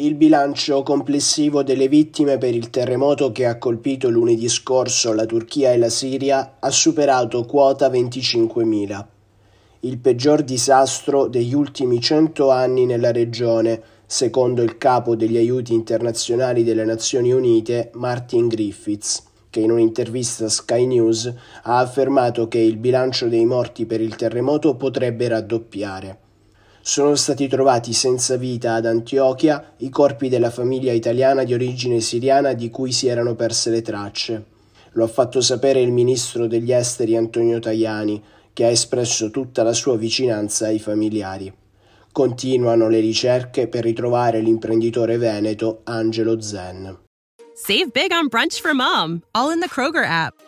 Il bilancio complessivo delle vittime per il terremoto che ha colpito lunedì scorso la Turchia e la Siria ha superato quota 25.000. Il peggior disastro degli ultimi cento anni nella regione, secondo il capo degli aiuti internazionali delle Nazioni Unite, Martin Griffiths, che in un'intervista a Sky News ha affermato che il bilancio dei morti per il terremoto potrebbe raddoppiare. Sono stati trovati senza vita ad Antiochia i corpi della famiglia italiana di origine siriana di cui si erano perse le tracce. Lo ha fatto sapere il ministro degli esteri Antonio Tajani, che ha espresso tutta la sua vicinanza ai familiari. Continuano le ricerche per ritrovare l'imprenditore veneto Angelo Zen. Save big on brunch for mom, all in the Kroger app.